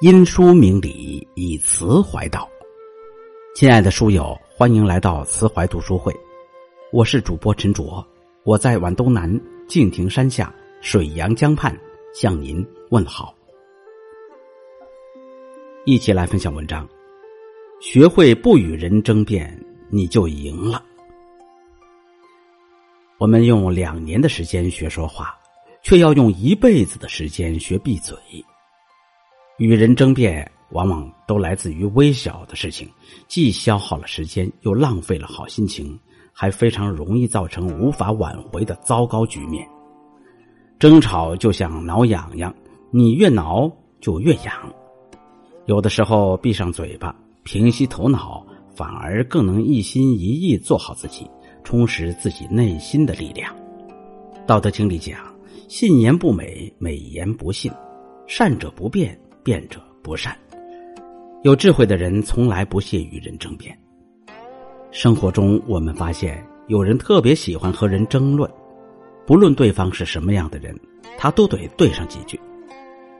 因书明理，以词怀道。亲爱的书友，欢迎来到慈怀读书会，我是主播陈卓，我在皖东南敬亭山下水阳江畔向您问好。一起来分享文章，学会不与人争辩，你就赢了。我们用两年的时间学说话，却要用一辈子的时间学闭嘴。与人争辩，往往都来自于微小的事情，既消耗了时间，又浪费了好心情，还非常容易造成无法挽回的糟糕局面。争吵就像挠痒痒，你越挠就越痒。有的时候，闭上嘴巴，平息头脑，反而更能一心一意做好自己，充实自己内心的力量。道德经里讲：“信言不美，美言不信；善者不辩。”辩者不善，有智慧的人从来不屑与人争辩。生活中，我们发现有人特别喜欢和人争论，不论对方是什么样的人，他都得对上几句，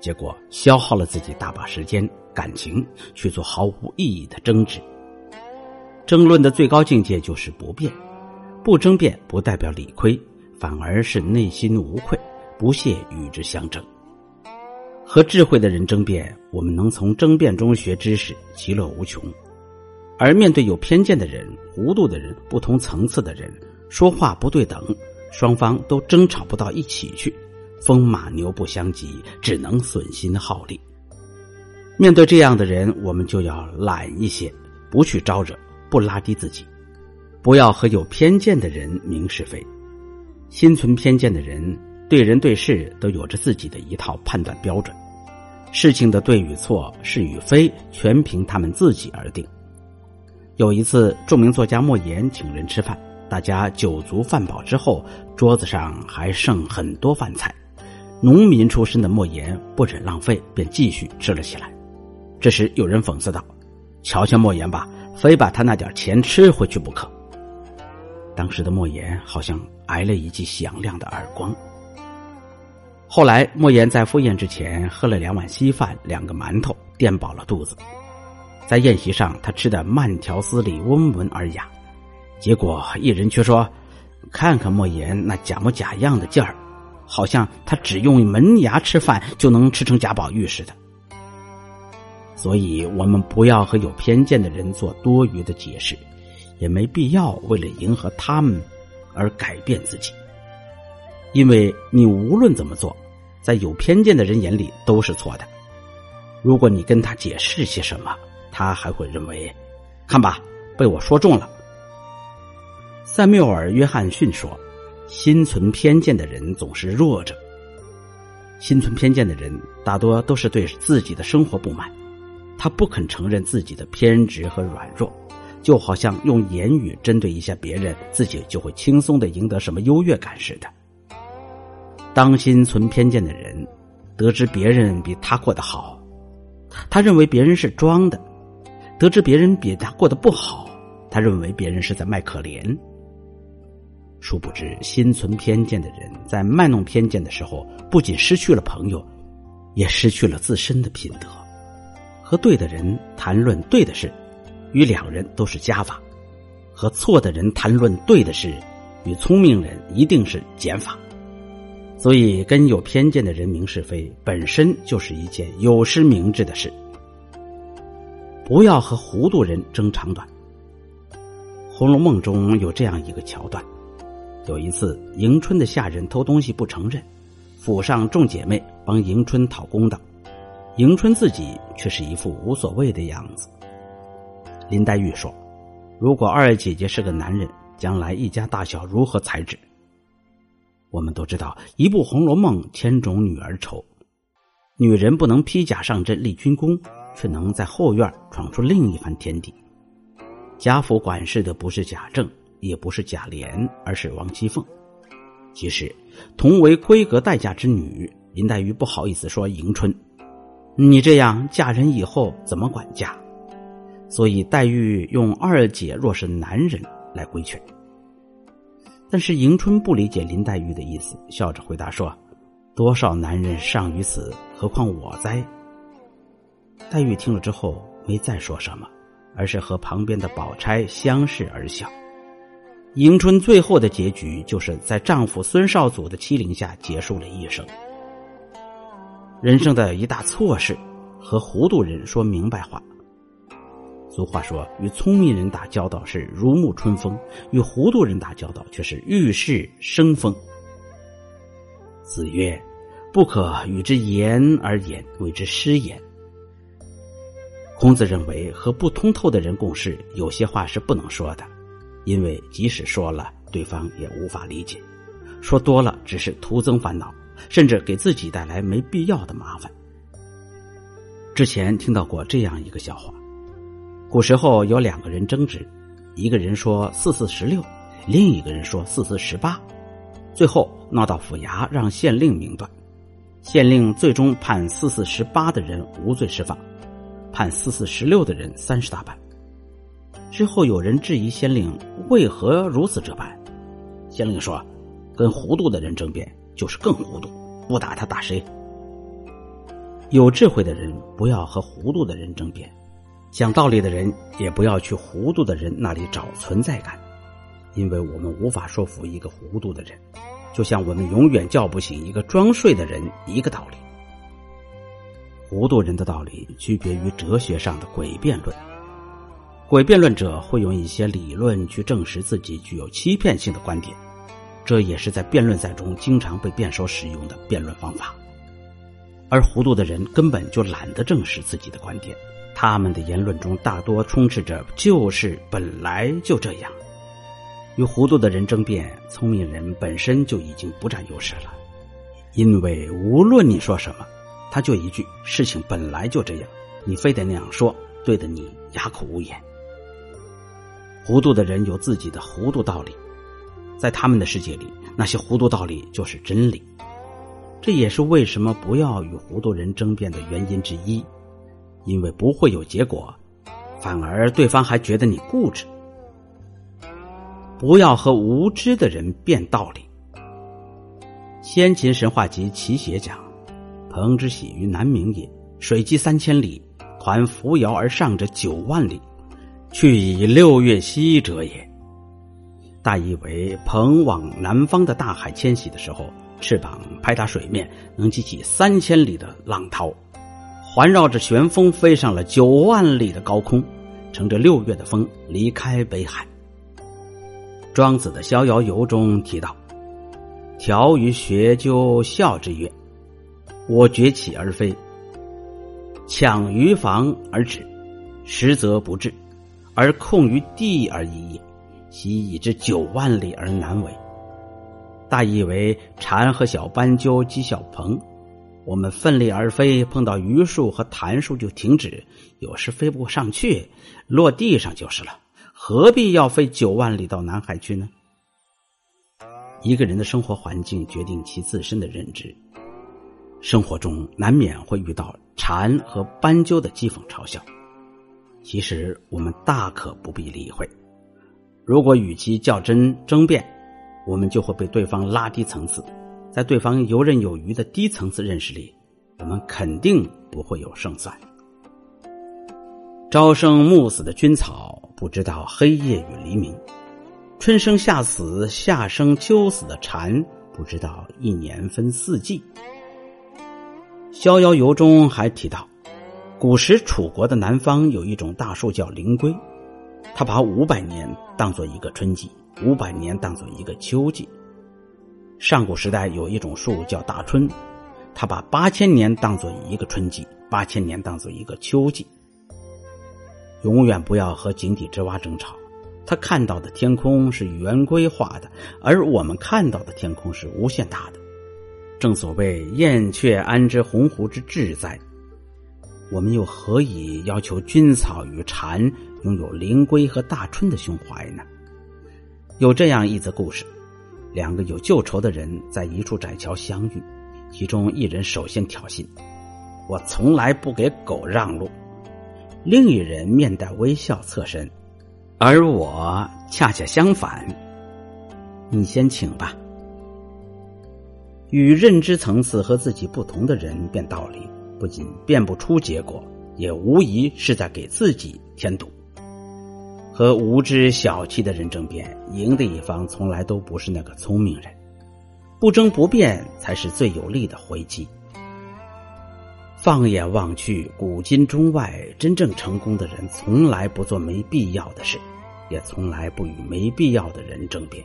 结果消耗了自己大把时间、感情去做毫无意义的争执。争论的最高境界就是不辩，不争辩不代表理亏，反而是内心无愧，不屑与之相争。和智慧的人争辩，我们能从争辩中学知识，其乐无穷；而面对有偏见的人、糊涂的人、不同层次的人，说话不对等，双方都争吵不到一起去，风马牛不相及，只能损心耗力。面对这样的人，我们就要懒一些，不去招惹，不拉低自己，不要和有偏见的人明是非。心存偏见的人。对人对事都有着自己的一套判断标准，事情的对与错、是与非，全凭他们自己而定。有一次，著名作家莫言请人吃饭，大家酒足饭饱之后，桌子上还剩很多饭菜。农民出身的莫言不忍浪费，便继续吃了起来。这时，有人讽刺道：“瞧瞧莫言吧，非把他那点钱吃回去不可。”当时的莫言好像挨了一记响亮的耳光。后来，莫言在赴宴之前喝了两碗稀饭、两个馒头，垫饱了肚子。在宴席上，他吃的慢条斯理、温文尔雅。结果，一人却说：“看看莫言那假模假样的劲儿，好像他只用门牙吃饭就能吃成贾宝玉似的。”所以，我们不要和有偏见的人做多余的解释，也没必要为了迎合他们而改变自己，因为你无论怎么做。在有偏见的人眼里都是错的。如果你跟他解释些什么，他还会认为，看吧，被我说中了。塞缪尔·约翰逊说：“心存偏见的人总是弱者。心存偏见的人大多都是对自己的生活不满，他不肯承认自己的偏执和软弱，就好像用言语针对一下别人，自己就会轻松的赢得什么优越感似的。”当心存偏见的人，得知别人比他过得好，他认为别人是装的；得知别人比他过得不好，他认为别人是在卖可怜。殊不知，心存偏见的人在卖弄偏见的时候，不仅失去了朋友，也失去了自身的品德。和对的人谈论对的事，与两人都是加法；和错的人谈论对的事，与聪明人一定是减法。所以，跟有偏见的人明是非，本身就是一件有失明智的事。不要和糊涂人争长短。《红楼梦》中有这样一个桥段：有一次，迎春的下人偷东西不承认，府上众姐妹帮迎春讨公道，迎春自己却是一副无所谓的样子。林黛玉说：“如果二姐姐是个男人，将来一家大小如何裁制？”我们都知道，一部《红楼梦》千种女儿愁，女人不能披甲上阵立军功，却能在后院闯出另一番天地。贾府管事的不是贾政，也不是贾琏，而是王熙凤。其实，同为闺阁待嫁之女，林黛玉不好意思说迎春：“你这样嫁人以后怎么管家？”所以，黛玉用二姐若是男人来规劝。但是迎春不理解林黛玉的意思，笑着回答说：“多少男人尚于此，何况我哉？”黛玉听了之后没再说什么，而是和旁边的宝钗相视而笑。迎春最后的结局，就是在丈夫孙绍祖的欺凌下结束了一生。人生的一大错事，和糊涂人说明白话。俗话说：“与聪明人打交道是如沐春风，与糊涂人打交道却是遇事生风。”子曰：“不可与之言而言，谓之失言。”孔子认为，和不通透的人共事，有些话是不能说的。因为即使说了，对方也无法理解；说多了，只是徒增烦恼，甚至给自己带来没必要的麻烦。之前听到过这样一个笑话：古时候有两个人争执，一个人说四四十六，另一个人说四四十八，最后闹到府衙，让县令明断。县令最终判四四十八的人无罪释放，判四四十六的人三十大板。之后有人质疑县令为何如此这般，县令说：“跟糊涂的人争辩就是更糊涂，不打他打谁？”有智慧的人不要和糊涂的人争辩，讲道理的人也不要去糊涂的人那里找存在感，因为我们无法说服一个糊涂的人，就像我们永远叫不醒一个装睡的人一个道理。糊涂人的道理区别于哲学上的诡辩论。诡辩论者会用一些理论去证实自己具有欺骗性的观点，这也是在辩论赛中经常被辩手使用的辩论方法。而糊涂的人根本就懒得证实自己的观点，他们的言论中大多充斥着“就是本来就这样”。与糊涂的人争辩，聪明人本身就已经不占优势了，因为无论你说什么，他就一句“事情本来就这样”，你非得那样说，对得你哑口无言。糊涂的人有自己的糊涂道理，在他们的世界里，那些糊涂道理就是真理。这也是为什么不要与糊涂人争辩的原因之一，因为不会有结果，反而对方还觉得你固执。不要和无知的人辩道理。先秦神话集齐写讲：“鹏之徙于南冥也，水击三千里，团扶摇而上者九万里。”去以六月息者也，大意为鹏往南方的大海迁徙的时候，翅膀拍打水面，能激起三千里的浪涛，环绕着旋风飞上了九万里的高空，乘着六月的风离开北海。庄子的《逍遥游》中提到：“条于学究笑之曰：‘我崛起而飞，抢于房而止，实则不至。’”而控于地而已也，昔已之九万里而难为。大意为蝉和小斑鸠及小鹏，我们奋力而飞，碰到榆树和檀树就停止，有时飞不上去，落地上就是了，何必要飞九万里到南海去呢？一个人的生活环境决定其自身的认知，生活中难免会遇到蝉和斑鸠的讥讽嘲笑。其实我们大可不必理会。如果与其较真争辩，我们就会被对方拉低层次，在对方游刃有余的低层次认识里，我们肯定不会有胜算。朝生暮死的菌草不知道黑夜与黎明，春生夏死夏生秋死的蝉不知道一年分四季。逍遥游中还提到。古时楚国的南方有一种大树叫灵龟，它把五百年当做一个春季，五百年当做一个秋季。上古时代有一种树叫大椿，它把八千年当做一个春季，八千年当做一个秋季。永远不要和井底之蛙争吵，他看到的天空是圆规画的，而我们看到的天空是无限大的。正所谓燕雀安知鸿鹄之志哉？我们又何以要求菌草与蝉拥有灵龟和大春的胸怀呢？有这样一则故事：两个有旧仇的人在一处窄桥相遇，其中一人首先挑衅：“我从来不给狗让路。”另一人面带微笑侧身：“而我恰恰相反，你先请吧。”与认知层次和自己不同的人辩道理。不仅辩不出结果，也无疑是在给自己添堵。和无知小气的人争辩，赢的一方从来都不是那个聪明人，不争不辩才是最有力的回击。放眼望去，古今中外，真正成功的人从来不做没必要的事，也从来不与没必要的人争辩。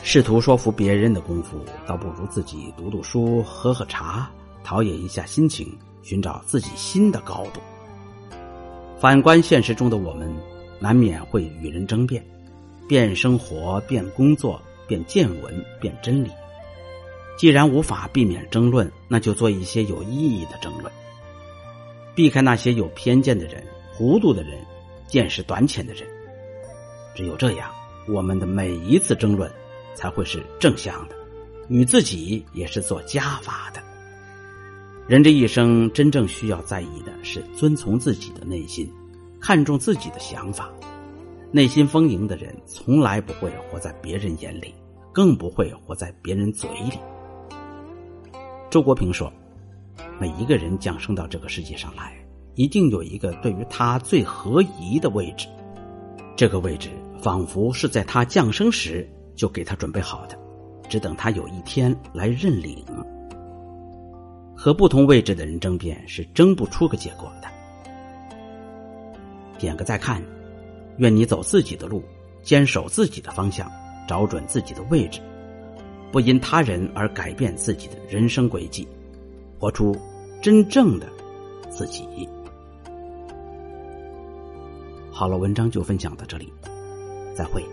试图说服别人的功夫，倒不如自己读读书、喝喝茶，陶冶一下心情，寻找自己新的高度。反观现实中的我们，难免会与人争辩，辩生活、辩工作、辩见闻、辩真理。既然无法避免争论，那就做一些有意义的争论，避开那些有偏见的人、糊涂的人、见识短浅的人。只有这样，我们的每一次争论才会是正向的，与自己也是做加法的。人这一生真正需要在意的是遵从自己的内心，看重自己的想法。内心丰盈的人，从来不会活在别人眼里，更不会活在别人嘴里。周国平说：“每一个人降生到这个世界上来，一定有一个对于他最合宜的位置。这个位置仿佛是在他降生时就给他准备好的，只等他有一天来认领。和不同位置的人争辩是争不出个结果的。”点个再看，愿你走自己的路，坚守自己的方向，找准自己的位置。不因他人而改变自己的人生轨迹，活出真正的自己。好了，文章就分享到这里，再会。